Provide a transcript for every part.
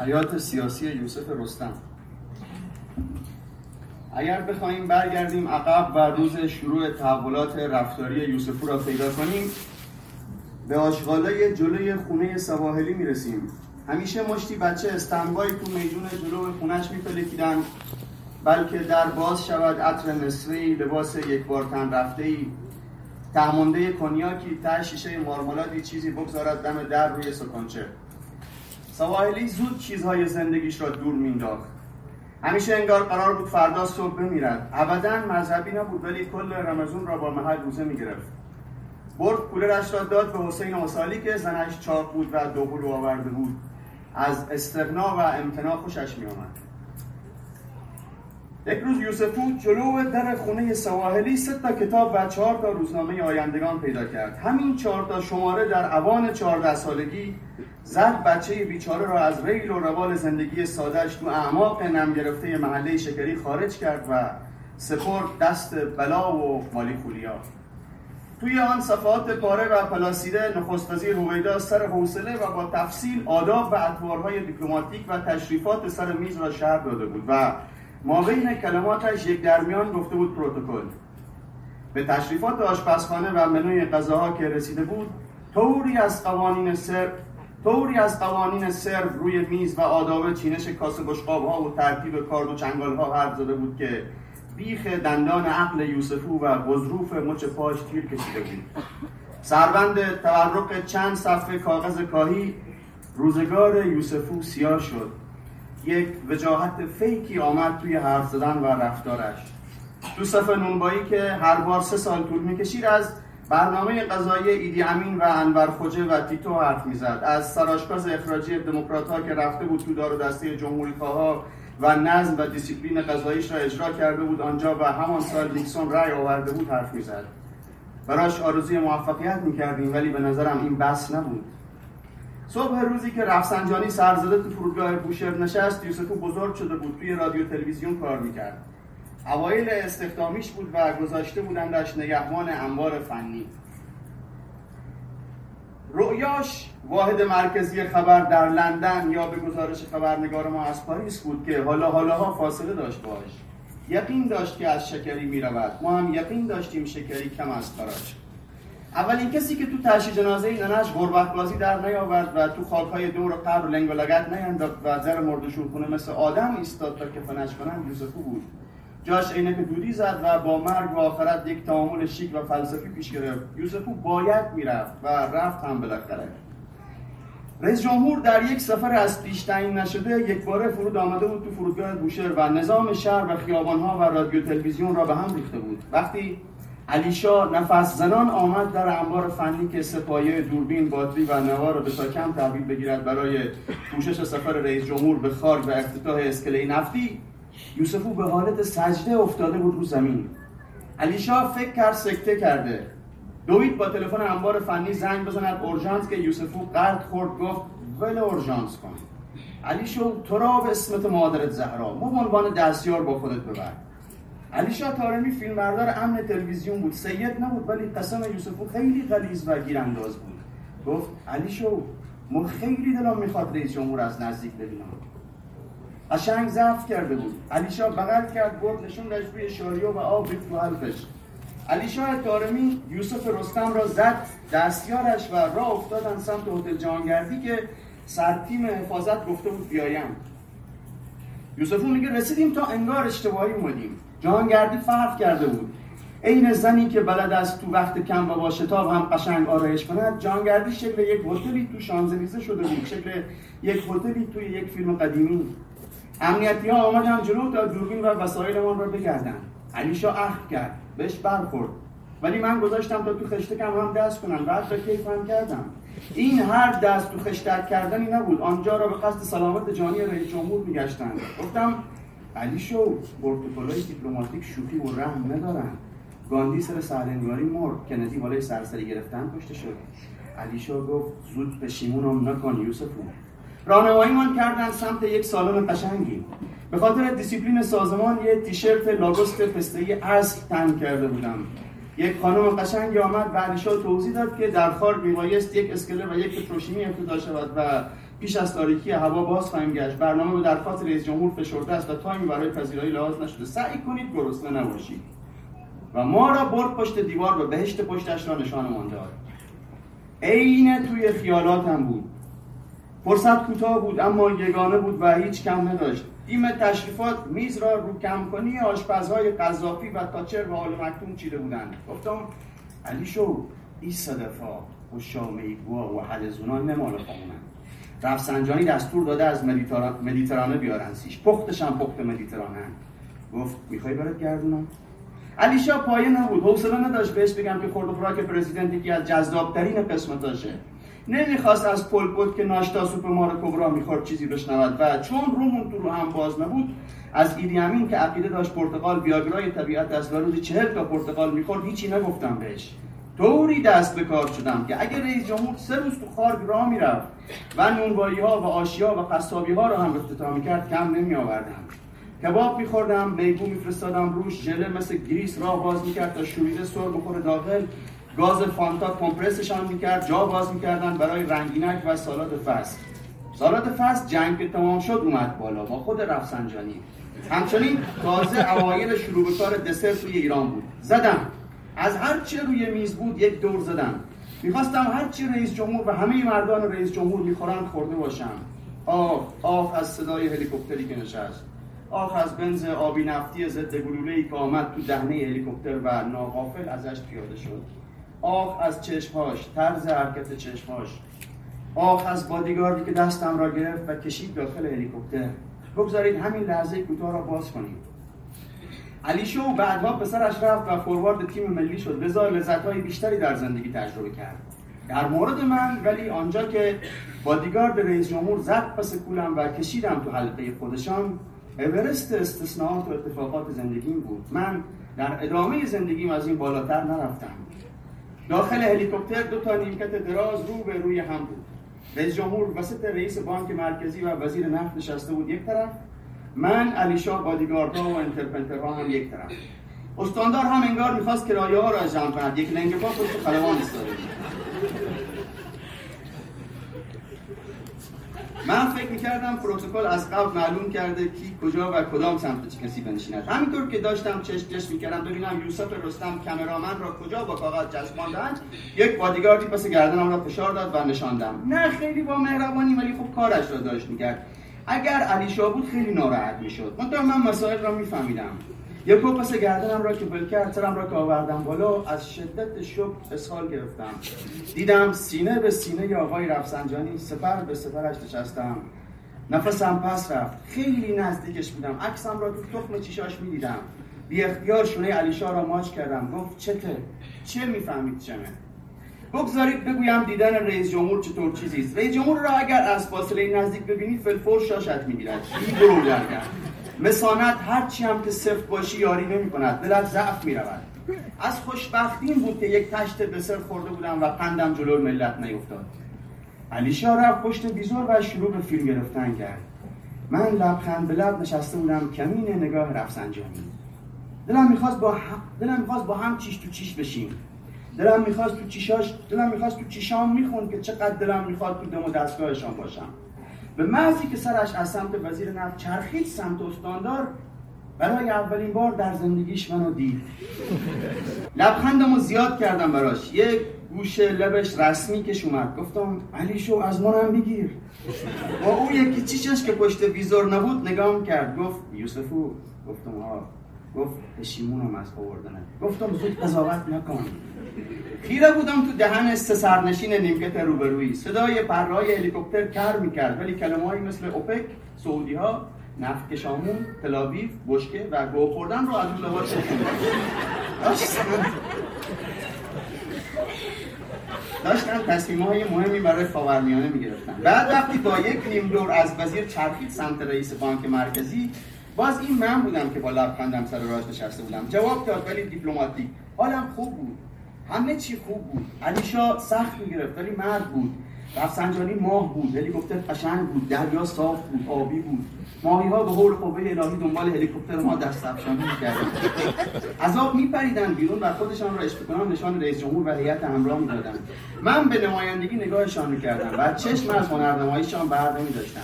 حیات سیاسی یوسف رستم. اگر بخوایم برگردیم عقب و روز شروع تحولات رفتاری یوسفو را پیدا کنیم به آشغالای جلوی خونه سواحلی می‌رسیم. همیشه مشتی بچه استنبای تو میدون جلو خونش میپلکیدن بلکه در باز شود عطر مصری لباس یک بار تن رفته ای تهمونده کنیاکی شیشه مارمالادی چیزی بگذارد دم در روی سکانچه. سواحلی زود چیزهای زندگیش را دور مینداخت همیشه انگار قرار بود فردا صبح بمیرد. ابدا مذهبی نبود ولی کل رمزون را با محل روزه می‌گرفت. برد کولرش را داد به حسین مسالی که زنش چاق بود و دوبلو آورده بود. از استغنا و امتناع خوشش می آمد یک روز یوسفو جلو در خونه سواحلی سه تا کتاب و چهار تا روزنامه آیندگان پیدا کرد. همین چهار تا شماره در اوان چهارده سالگی زد بچه بیچاره را از ریل و روال زندگی سادش تو اعماق نم گرفته محله شکری خارج کرد و سپرد دست بلا و مالی خولیا توی آن صفحات پاره و پلاسیده نخست وزیر سر حوصله و با تفصیل آداب و اطوارهای دیپلماتیک و تشریفات سر میز را شهر داده بود و ما بین کلماتش یک درمیان گفته بود پروتکل. به تشریفات آشپزخانه و منوی غذاها که رسیده بود طوری از قوانین سر طوری از قوانین سرو روی میز و آداب چینش کاسه بشقاب ها و ترتیب کارد و چنگال ها حرف زده بود که بیخ دندان عقل یوسفو و بزروف مچ پاش تیر کشیده بود. سربند تورق چند صفحه کاغذ کاهی روزگار یوسفو سیاه شد. یک وجاهت فیکی آمد توی حرف زدن و رفتارش. تو صفحه نونبایی که هر بار سه سال طول می‌کشید از برنامه غذایی ایدی امین و انور خوجه و تیتو حرف می‌زد. از سرآشپز اخراجی دموکرات ها که رفته بود تو دار و دسته جمهوری و نظم و دیسیپلین غذاییش را اجرا کرده بود آنجا و همان سال نیکسون رای آورده بود حرف می‌زد. براش آرزوی موفقیت می‌کردیم ولی به نظرم این بس نبود. صبح روزی که رفسنجانی سرزده تو فرودگاه بوشهر نشست یوسفو بزرگ شده بود توی رادیو تلویزیون کار می‌کرد. اوایل استخدامیش بود و گذاشته بودندش نگهبان انبار فنی. رؤیاش واحد مرکزی خبر در لندن یا به گزارش خبرنگار ما از پاریس بود که حالا ها فاصله داشت باش یقین داشت که از شکری می رود ما هم یقین داشتیم شکری کم از کاراش. اولین کسی که تو تشی جنازه ننش غربت بازی در نیاورد و تو خاکهای دور قبر لنگ و لگت نینداخت و زر مرد شورخونه مثل آدم ایستاد تا که فنش کنند یوسفو بود. جاش عینک دودی زد و با مرگ و آخرت یک تعامل شیک و فلسفی پیش گرفت. یوسفو باید می‌رفت و رفت هم بالاخره رئیس جمهور در یک سفر از پیش تعیین نشده یک باره فرود آمده بود تو فرودگاه بوشهر و نظام شهر و خیابانها و رادیو تلویزیون را به هم ریخته بود. وقتی علیشا نفس زنان آمد در انبار فنی که سپایه دوربین باتری و نوار را به کم تحویل بگیرد برای پوشش سفر رئیس جمهور به خارج و افتتاح اسکله نفتی یوسفو به حالت سجده افتاده بود رو زمین. علیشا فکر کرد سکته کرده. دوید با تلفن انبار فنی زنگ بزند اورژانس که یوسفو قرد خورد گفت ول اورژانس کن. علی شو تو را به اسمت مادرت زهرا. مو به عنوان دستیار با خودت ببر. علی شاه تارمی فیلم بردار امن تلویزیون بود. سید نبود ولی قسم یوسفو خیلی غلیظ و گیرانداز بود. گفت علی شو من خیلی دلم می‌خواد رئیس جمهور از نزدیک ببینم. قشنگ ضعف کرده بود. علی شاه بغل کرد برد نشوندش روی شاریو و آب حلقش علی شاه تارمی یوسف رستم را زد دستیارش و راه افتادن سمت هتل جهانگردی که سرتیم حفاظت گفته بود بیایم. یوسفو میگه رسیدیم تا انگار اشتباهی اومدیم. جهانگردی فرق کرده بود. عین زنی که بلد است تو وقت کم و با شتاب هم قشنگ آرایش کند جهانگردی شکل یک هتلی تو شانزلیزه شده بود شکل یک هتلی توی یک فیلم قدیمی. امنیتی ها آمدن جلو تا دوربین و وسایلمان را بگردن علیشا عهد کرد. بهش برخورد. ولی من گذاشتم تا تو خشتکم هم دست کنم. بعد به کیف هم کردم. این هر دست تو خشتک کردنی نبود. آنجا را به قصد سلامت جانی رئیس جمهور میگشتند. گفتم علی شو پروتکلای دیپلماتیک شوخی و رحم ندارن. گاندی سر سهلنگاری مرد. کندی بالای سرسری گرفتن کشته شد. علیشا گفت زود پشیمونم نکن یوسفو. راهنماییمان کردن سمت یک سالن قشنگی. به خاطر دیسیپلین سازمان یه تیشرت لاگوست پسته‌ای اصل تن کرده بودم. یک خانم قشنگی آمد و علیشا توضیح داد که در خارک میبایست یک اسکله و یک پتروشیمی افتتاح شود و پیش از تاریکی هوا باز خواهیم گشت. برنامه به درخواست رئیس جمهور فشرده است و تایمی برای پذیرایی لحاظ نشده. سعی کنید گرسنه نباشید. و ما را برد پشت دیوار و بهشت پشتش را نشانمان داد. عین توی خیالاتم بود. فرصت کوتاه بود اما یگانه بود و هیچ کم نداشت. تیم تشریفات میز را رو کم کنی آشپزهای قذافی و تاچر و آل مکتوم چیده بودند. گفتم علی شو ای صدفا و شامه گوا و حلزونان نمال خامونن رفسنجانی دستور داده از مدیترانه بیارن سیش پختش هم پخت مدیترانه گفت می‌خوای برات گردونم؟ علیشا پایه نبود. حوصله نداشت بهش بگم که خورد خوراک پرزیدنت یکی از جذابترین قسمتاشه. نمی‌خواست از پل بود که ناشتا سوپ مار کبرا می‌خورد چیزی بشنود و چون رومون تو رو هم باز نبود از ایدی امین که عقیده داشت پرتغال بیاگرای طبیعت است و روزی چهل تا پرتغال می‌خورد هیچی نگفتم بهش. طوری دست به کار شدم که اگر رئیس جمهور سه روز تو خارگ راه می‌رفت و نونوایی ها و آشیا و قصابی ها رو هم افتتاح می‌کرد کم نمی آوردم کباب میخوردم میگو میفرستادم روش ژله مثل گریس راه باز می‌کرد تا شوریده سر بخوره داخل. گاز فانتا کمپرسشان می‌کرد جا باز می‌کردن برای رنگینک و سالاد فصل. سالاد فصل جنگ که تمام شد اومد بالا با خود رفسنجانی. همچنین تازه اوایل شروع به کار دسر توی ایران بود. زدم از هر چه روی میز بود یک دور زدم می‌خواستم هر چی رئیس جمهور و همه مردان رئیس جمهور می‌خورند خورده باشم. آه آه از صدای هلیکوپتری که نشست. آخ از بنز آبی نفتی ضد گلوله که آمد تو دهنه هلیکوپتر و ناغافل ازش پیاده شد. آخ از چشمهاش طرز حرکت چشمهاش. آخ از بادیگاردی که دستم را گرفت و کشید داخل هلیکوپتر. بگذارید همین لحظه کوتاه را باز کنیم. علی شو بعدها پسرش رفت و فوروارد تیم ملی شد. لذا لذتهای بیشتری در زندگی تجربه کرد. در مورد من ولی آنجا که بادیگارد رئیس جمهور زد پس کولم و کشیدم تو حلقه خودشان اورست استثناءات و اتفاقات زندگیم بود. من در ادامه زندگیم از این بالاتر نرفتم. داخل هلیکوپتر دو تا نیمکت دراز رو به روی هم بود. رئیس جمهور وسط رئیس بانک مرکزی و وزیر نفت نشسته بود یک طرف. من علی شاه بادیگاردها و انترپنترها هم یک طرف. استاندار هم انگار می‌خواست کرایه ها را جمع کند. یک لنگ پا پشت خلبان استاده من فکر می‌کردم پروتکل از قبل معلوم کرده کی کجا و کدام سمت کسی بنشیند. همینطور که داشتم چشم چشم می‌کردم ببینم یوسف رستم کمرامن را کجا با کاغذ چسباندند یک بادیگاردی پس گردنم را فشار داد و نشاندم. نه خیلی با مهربانی ولی خب کارش را داشت می‌کرد. اگر علی بود خیلی ناراحت می‌شد. منتها من مسائل را میفهمیدم. یک پس گردنم را که بل کرد سرم را که آوردم بالا از شدت شک اسهال گرفتم. دیدم سینه به سینه آقای رفسنجانی سپر به سپرش نشستم. نفسم پس رفت. خیلی نزدیکش بودم. عکسم را تو تخم چیشاش می‌دیدم. بی اختیار شونه علیشا را ماچ کردم. گفت چته؟ چه می‌فهمید چمه؟ بگذارید بگویم دیدن رئیس جمهور چطور چیزی است. رئیس جمهور را اگر از فاصله نزدیک ببینید فلفور شاشت می‌گیرد. برو مسانت هرچی هم که سفت باشی یاری نمی کند. دلت ضعف می رود. از خوشبختیم بود که یک تشت بسر خورده بودم و قندم جلو ملت نیفتاد. علی شاه پشت بیزور و شروع به فیلم گرفتن کرد. من لبخند به لب نشسته بودم کمین نگاه رفسنجانی. دلم می‌خواست با هم دلم می‌خواست با هم چیش تو چیش بشیم. دلم می‌خواست تو چیشاش دلم می‌خواست تو چیشام میخون که چقدر دلم می‌خواد تو دم و دستگاهشان باشم. به محضی که سرش از سمت وزیر نفت چرخید سمت استاندار برای اولین بار در زندگیش منو دید. لبخندمو زیاد کردم براش. یک گوشه لبش رسمی کش اومد. گفتم علی شو از منم بگیر. با او یکی چیشش که پشت ویزور نبود نگام کرد. گفت یوسفو. گفتم ها گفت پشیمونم از خوردنه گفتم زود قضاوت نکن. خیره بودم تو دهن سه سرنشین نیمکت روبرویی. صدای پرهای هلیکوپتر کر می‌کرد ولی کلمه‌ای مثل اوپک سعودی ها نفت کشامون تلاویف بشکه و گو خوردن رو از لباس داشتن تصمیم های مهمی برای خاورمیانه می‌گرفتن. بعد وقتی با یک نیم دور از وزیر چرخید سمت رئیس بانک مرکزی باز این من بودم که با لبخندم سر راهش نشسته بودم. جواب داد ولی دیپلماتیک. حالم خوب بود. همه چی خوب بود. علیشا سخت می‌گرفت ولی مرد بود. رفسنجانی ماه بود هلیکوپتر قشنگ بود. دریا صاف بود آبی بود. ماهی ها به حول قوه الهی دنبال هلیکوپتر ما دست افشانی می‌کردن از آب میپریدن بیرون و خودشان را اشتکنان نشان رئیس جمهور و هیئت همراه می‌دادن من به نمایندگی نگاهشان می‌کردم و چشم از هنرنماییشان بر نمیداشتم.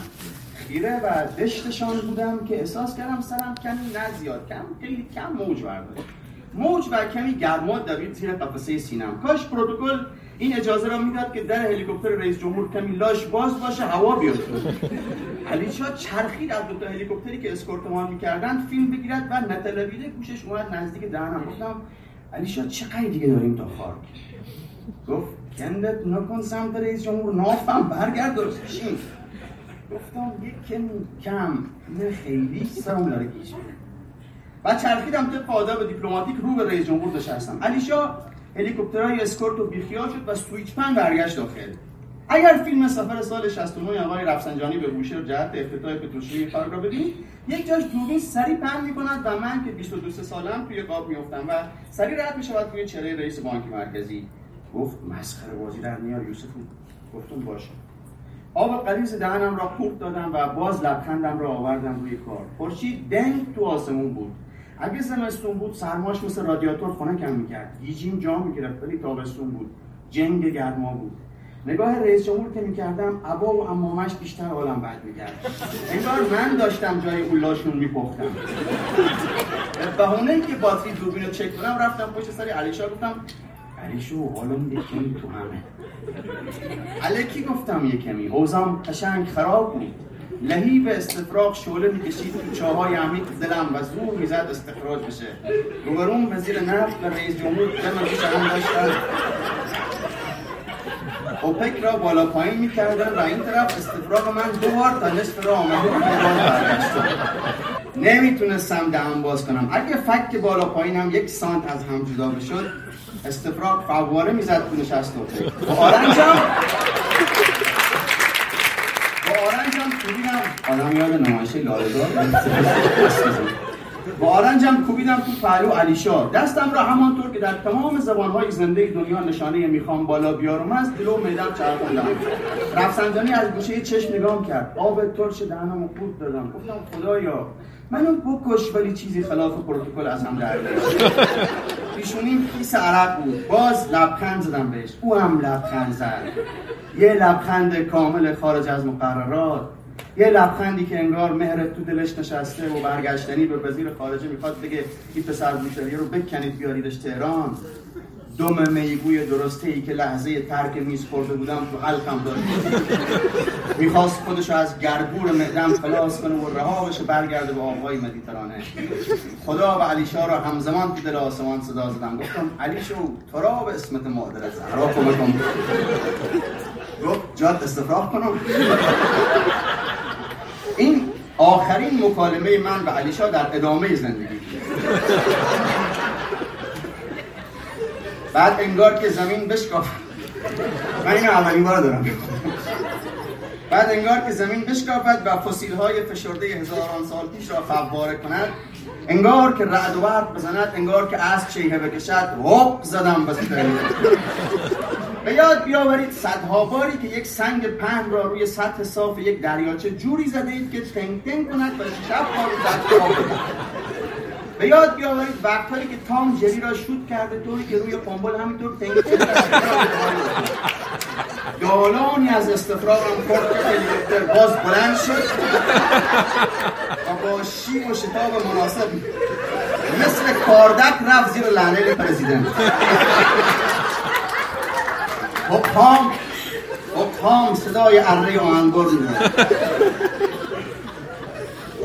خیره و دشتشان بودم که احساس کردم سرم کمی نه زیاد کم خیلی کم موج برداشت. موج و کمی گرماد دوید زیر قفسه سینم کاش پروتکل این اجازه را می‌داد که در هلیکوپتر رئیس جمهور کمی لاش باز باشه هوا بیاد علی شاه چرخید از دو تا هلیکوپتری که اسکورتمان می‌کردن فیلم بگیرد و نتلویده گوشش اومد نزدیک دهنم. گفتم علی شاه چقدر دیگه داریم تا خارک گفت کندت نکن سمت رئیس جمهور نافم برگرد گفتم یک کم نه خیلی سرم داره کیش و چرخیدم طبق آداب دیپلماتیک رو به رئیس جمهور نشستم. علی شاه هلیکوپترهای اسکورت و بیخیال شد و swish pan برگشت داخل. اگر فیلم سفر سال 69 آقای رفسنجانی به بوشهر جهت افتتاح پتروشیمی خارک را ببینید یک جاش دوربین سریع pan می‌کند و من که 22 سالم توی قاب میافتم و سریع رد می‌شود توی چهره رئیس بانک مرکزی. گفت مسخره بازی در نیار یوسف گفتم باشه. آب غلیظ دهنم را قورت دادم و باز لبخندم را آوردم روی کار. خورشید دنگ تو آسمون بود. اگه زمستون بود سرماش مثل رادیاتور خونه کم می‌کرد. گیجیم جا می‌گرفت ولی تابستون بود. جنگ گرما بود. نگاه رئیس جمهور که می‌کردم عبا و امامش بیشتر حالم بد می‌کرد. انگار من داشتم جای اولاشون میپختم. بهونه ای که باتری دوربین رو چک کنم رفتم پشت سری علیشا گفتم علیشو حالا یک کمی تو همه. علیکی گفتم یک کمی حوزم قشنگ خراب بود. لهیب استفراغ شعله می‌کشید تو چاهای عمیق دلم و زور می‌زد استخراج بشه. روبروم وزیر نفت و رئیس جمهور دم پیش هم داشتن. اوپک را بالا پایین می‌کردن و این طرف استفراغ من دو بار تا نصف را آمده نمی‌تونستم دهم باز کنم. اگه فک بالا پایینم یک سانت از هم جدا بشد استفراغ فواره می‌زد تو نشست اوپک. و آرنجم آدم یاد نمایش لاله‌دار با آرنجم کوبیدم تو پهلو علیشا. دستم را همانطور که در تمام زبانهای زنده دنیا نشانه می‌خوام بالا بیارم از دلو میدم چرخوندم. رفسنجانی از گوشه چشم نگام کرد. آب ترش دهنم قورت دادم. گفتم خدایا منو بکش ولی چیزی خلاف پروتکل از هم در پیشونیم خیس عرق بود. باز لبخند زدم بهش. او هم لبخند زد. یه لبخند کامل خارج از مقررات. یه لبخندی که انگار مهر تو دلش نشسته و برگشتنی به وزیر خارجه می‌خواد بگه این پسر بوشهری رو بکنید بیاریدش تهران. دم میگوی درسته ای که لحظه ترک میز خورده بودم تو حلقم داشت می‌خواست خودش از گربور معدم خلاص کنه و رها بشه برگرده به آبهای مدیترانه. خدا و علیشا را همزمان تو دل آسمان صدا زدم. گفتم علیشو تو را به اسمت مادر زهرا کمک کن گفت جاد استفراغ کنم. آخرین مکالمه من و علیشا در ادامه زندگی. بعد انگار که زمین بشکافت من این اولین بار دارم. بعد انگار که زمین بشکافد و فسیل های فشرده هزاران سال پیش را فواره کند انگار که رعد و برق بزند انگار که اسب شیهه بکشد غب زدم به به یاد بیاورید صدها باری که یک سنگ پهن را روی سطح صاف یک دریاچه جوری زده اید که تنگ تنگ کند و شب ها رو به یاد بیاورید وقتهایی که تام جری را شوت کرده طوری که روی قنبل همینطور تنگ تنگ دالانی از استفراغ هم خورد که هلیکوپتر باز بلند شد و با شیب و شتاب مناسب مثل کاردک رفت زیر لعنه پرزیدنت. حکام حکام صدای اره آهنگر میده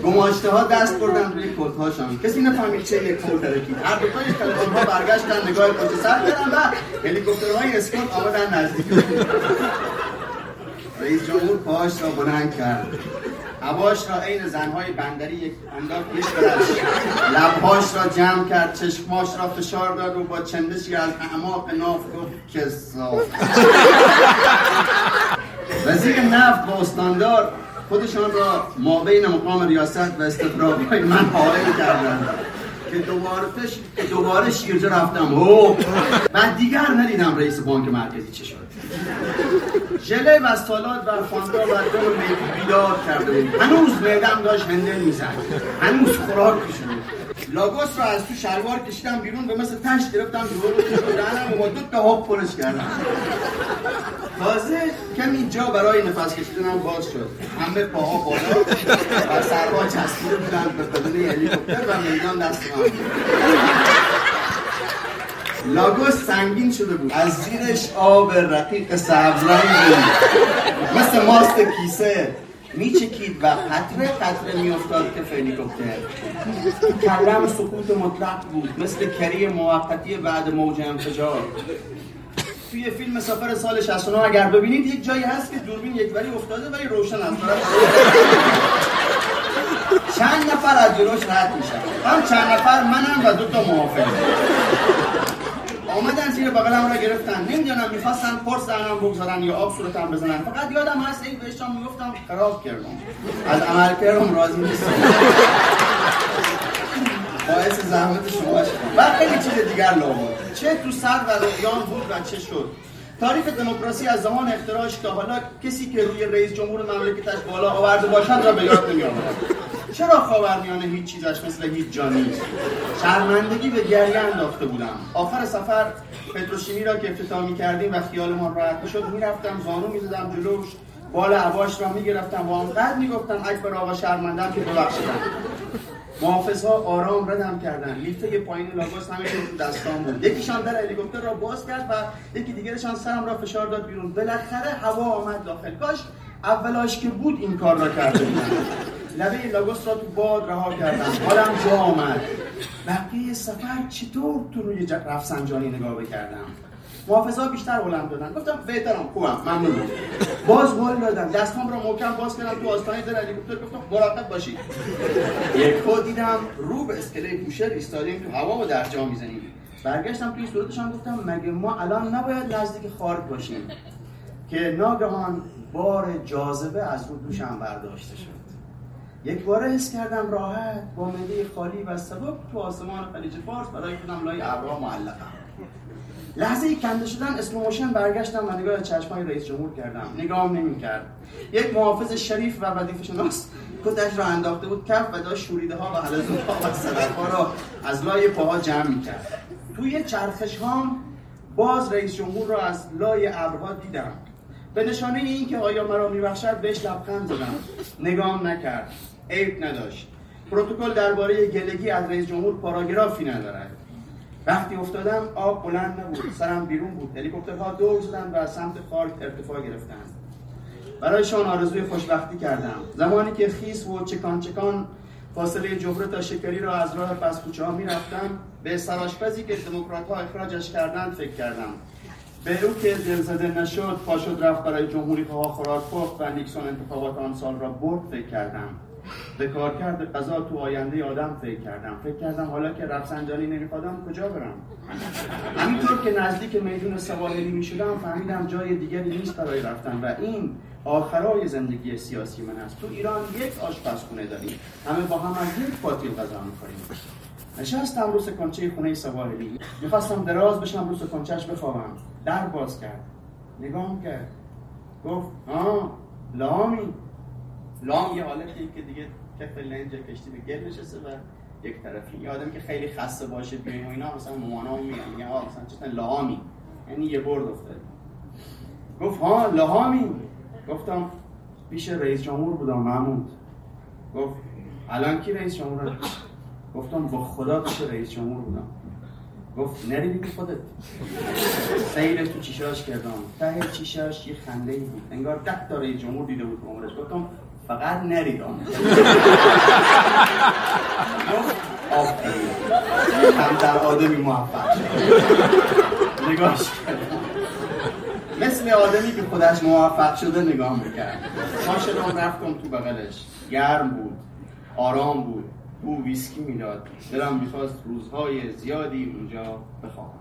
گماشته ها دست بردن روی کلت هاشان. کسی نفهمید چه یک کل ترکید. هر دو تای تلفن ها برگشتن نگاه پشت سر کردن و هلیکوپترهای اسکوت آمدن نزدیک. رئیس جمهور پاهاش را بلند کرد. هواش را عین زنهای بندری یک انداز پیش برش لبهاش را جمع کرد چشماش را فشار داد و با چندشی از اعماق ناف گفت کسا وزیر نفت با استاندار خودشان را ما بین مقام ریاست و استفراغ های من حائل کردند. که دوباره دوباره شیرجه رفتم. او من دیگر ندیدم رئیس بانک مرکزی چه شد ژله و سالاد و فانتا و دم و بیدار کرده بود. هنوز میدم داشت هندل می‌زد. هنوز خوراک شد لاگوس رو از تو شلوار کشیدم بیرون به مثل تش گرفتم جلو دهنم و دو تا هاپ پرش کردم. تازه کمی جا برای نفس کشیدنم باز شد. همه پاها بالا و سرها چسبیده بودن به بدون هلیکوپتر و میدان دست من لاگوس سنگین شده بود. از زیرش آب رقیق سبز رنگ مثل ماست کیسه. میچکید و قطره قطره میافتاد که هلیکوپتر کلم سکوت مطلق بود مثل کری موقتی بعد موج انفجار. توی فیلم سفر سال 69 اگر ببینید یک جایی هست که دوربین یک ولی افتاده ولی روشن است. چند نفر از جلوش رد میشن. هم چند نفر منم و دو تا موافق آمدن زیر بغلم را گرفتن. نمی‌دونم می‌خواستن پرس دهنم بگذارن یا آب صورتم بزنن. فقط یادم هست این بهشتم می‌گفتم خراب کردم. از عمل کردم راضی نیستم. باعث زحمت شما شد. و خیلی چیز دیگر لابد چه تو سر و رویان بود و چه شد. تاریخ دموکراسی از زمان اختراعش تا حالا کسی که روی رئیس جمهور مملکتش بالا آورده باشد را به یاد نمی چرا خاورمیانه هیچ چیزش مثل هیچ جا شرمندگی به گریه انداخته بودم. آخر سفر پتروشیمی را که افتتاح کردیم و خیالمان راحت شد می‌رفتم زانو می‌زدم جلوش بال عباش را می‌گرفتم و آنقدر می‌گفتم اکبر آقا شرمندم که ببخشیدم محافظ ها آرام ردم کردن لیفته پایین لاگوس همه تو دستان بود. یکیشان در هلیکوپتر را باز کرد و یکی دیگرشان سرم را فشار داد بیرون. بالاخره هوا آمد داخل. کاش اولاش که بود این کار را کرده بودم. لبه لاگوس را تو باد رها کردم. حالم جا آمد. بقیه سفر چطور تو روی رفسنجانی نگاه بکردم؟ محافظا بیشتر بلند دادن گفتم بهترم خوبم ممنون. باز بال دادم. دستام را محکم باز کردم تو آستانه در هلیکوپتر گفتم مراقب باشید یک دیدم رو به اسکله بوشهر ایستادیم. تو هوا و در جا می‌زنیم. برگشتم توی صورتشان. گفتم مگه ما الان نباید نزدیک خارج باشیم؟ که ناگهان بار جاذبه از رو دوشم برداشته شد. یک باره حس کردم راحت با معده خالی و سبک تو آسمان خلیج فارس برای خودم لای ابرها معلقم. لحظه ای کنده شدن slow motion برگشتم و نگاه چشمای رئیس جمهور کردم. نگاه نمی کرد یک محافظ شریف و وظیفه شناس کتش را انداخته بود کف و داشت شوریده ها و حلزون ها و صدف ها را از لای پاها جمع می کرد توی چرخش هام باز رئیس جمهور را از لای ابرها دیدم. به نشانه این که آیا مرا میبخشد بهش لبخند زدم. نگام نکرد. عیب نداشت. پروتکل درباره گلگی از رئیس جمهور پاراگرافی ندارد. وقتی افتادم آب بلند نبود. سرم بیرون بود. هلیکوپترها دور زدن و از سمت خارج ارتفاع گرفتند. برایشان آرزوی خوشبختی کردم. زمانی که خیس و چکان چکان فاصله جبره تا شکری را از راه پس کوچه ها می‌رفتم به سراشپزی که دموکرات ها اخراجش کردند فکر کردم. به او که دلزده نشد پاشد رفت برای جمهوری ها خوراک پخت و نیکسون انتخابات آن سال را برد فکر کردم. به کار کرد قضا تو آینده آدم فکر کردم. فکر کردم حالا که رفسنجانی نمیخوادم کجا برم؟ همینطور که نزدیک میدون سواحلی می‌شدم فهمیدم جای دیگری نیست برای رفتن و این آخرای زندگی سیاسی من است. تو ایران یک آشپزخونه داریم. همه با هم از یک پاتیل غذا می‌خوریم. نشستم رو سکنچه خونه سواحلی. می‌خواستم دراز بشم رو سکنچهش بخوابم. در باز کرد. نگاه کرد. گفت آه لامی. لام یه حالتی که دیگه کف لنج کشتی به گل نشسته و یک طرفی یه آدم که خیلی خسته باشه بیاین و اینا مثلا مامانا میگن میگن آقا مثلا چطور لامی. یعنی یه برد افتاد. گفت ها لامی. گفتم پیش رئیس جمهور بودم محمود. گفت الان کی رئیس جمهور گفتم با خدا پیش رئیس جمهور بودم. گفت نریدی خودت. سیل تو چیشاش کردم. ته چیشاش یه خنده ای بود. انگار ده رئیس جمهور دیده بود عمرش. گفتم فقط نرید آن هم در آدمی موفق نگاهش مثل آدمی که خودش موفق شده نگاه می‌کرد. ما شدم رفتم تو بغلش. گرم بود. آرام بود. او ویسکی می‌داد. دلم می‌خواست روزهای زیادی اونجا بخواهم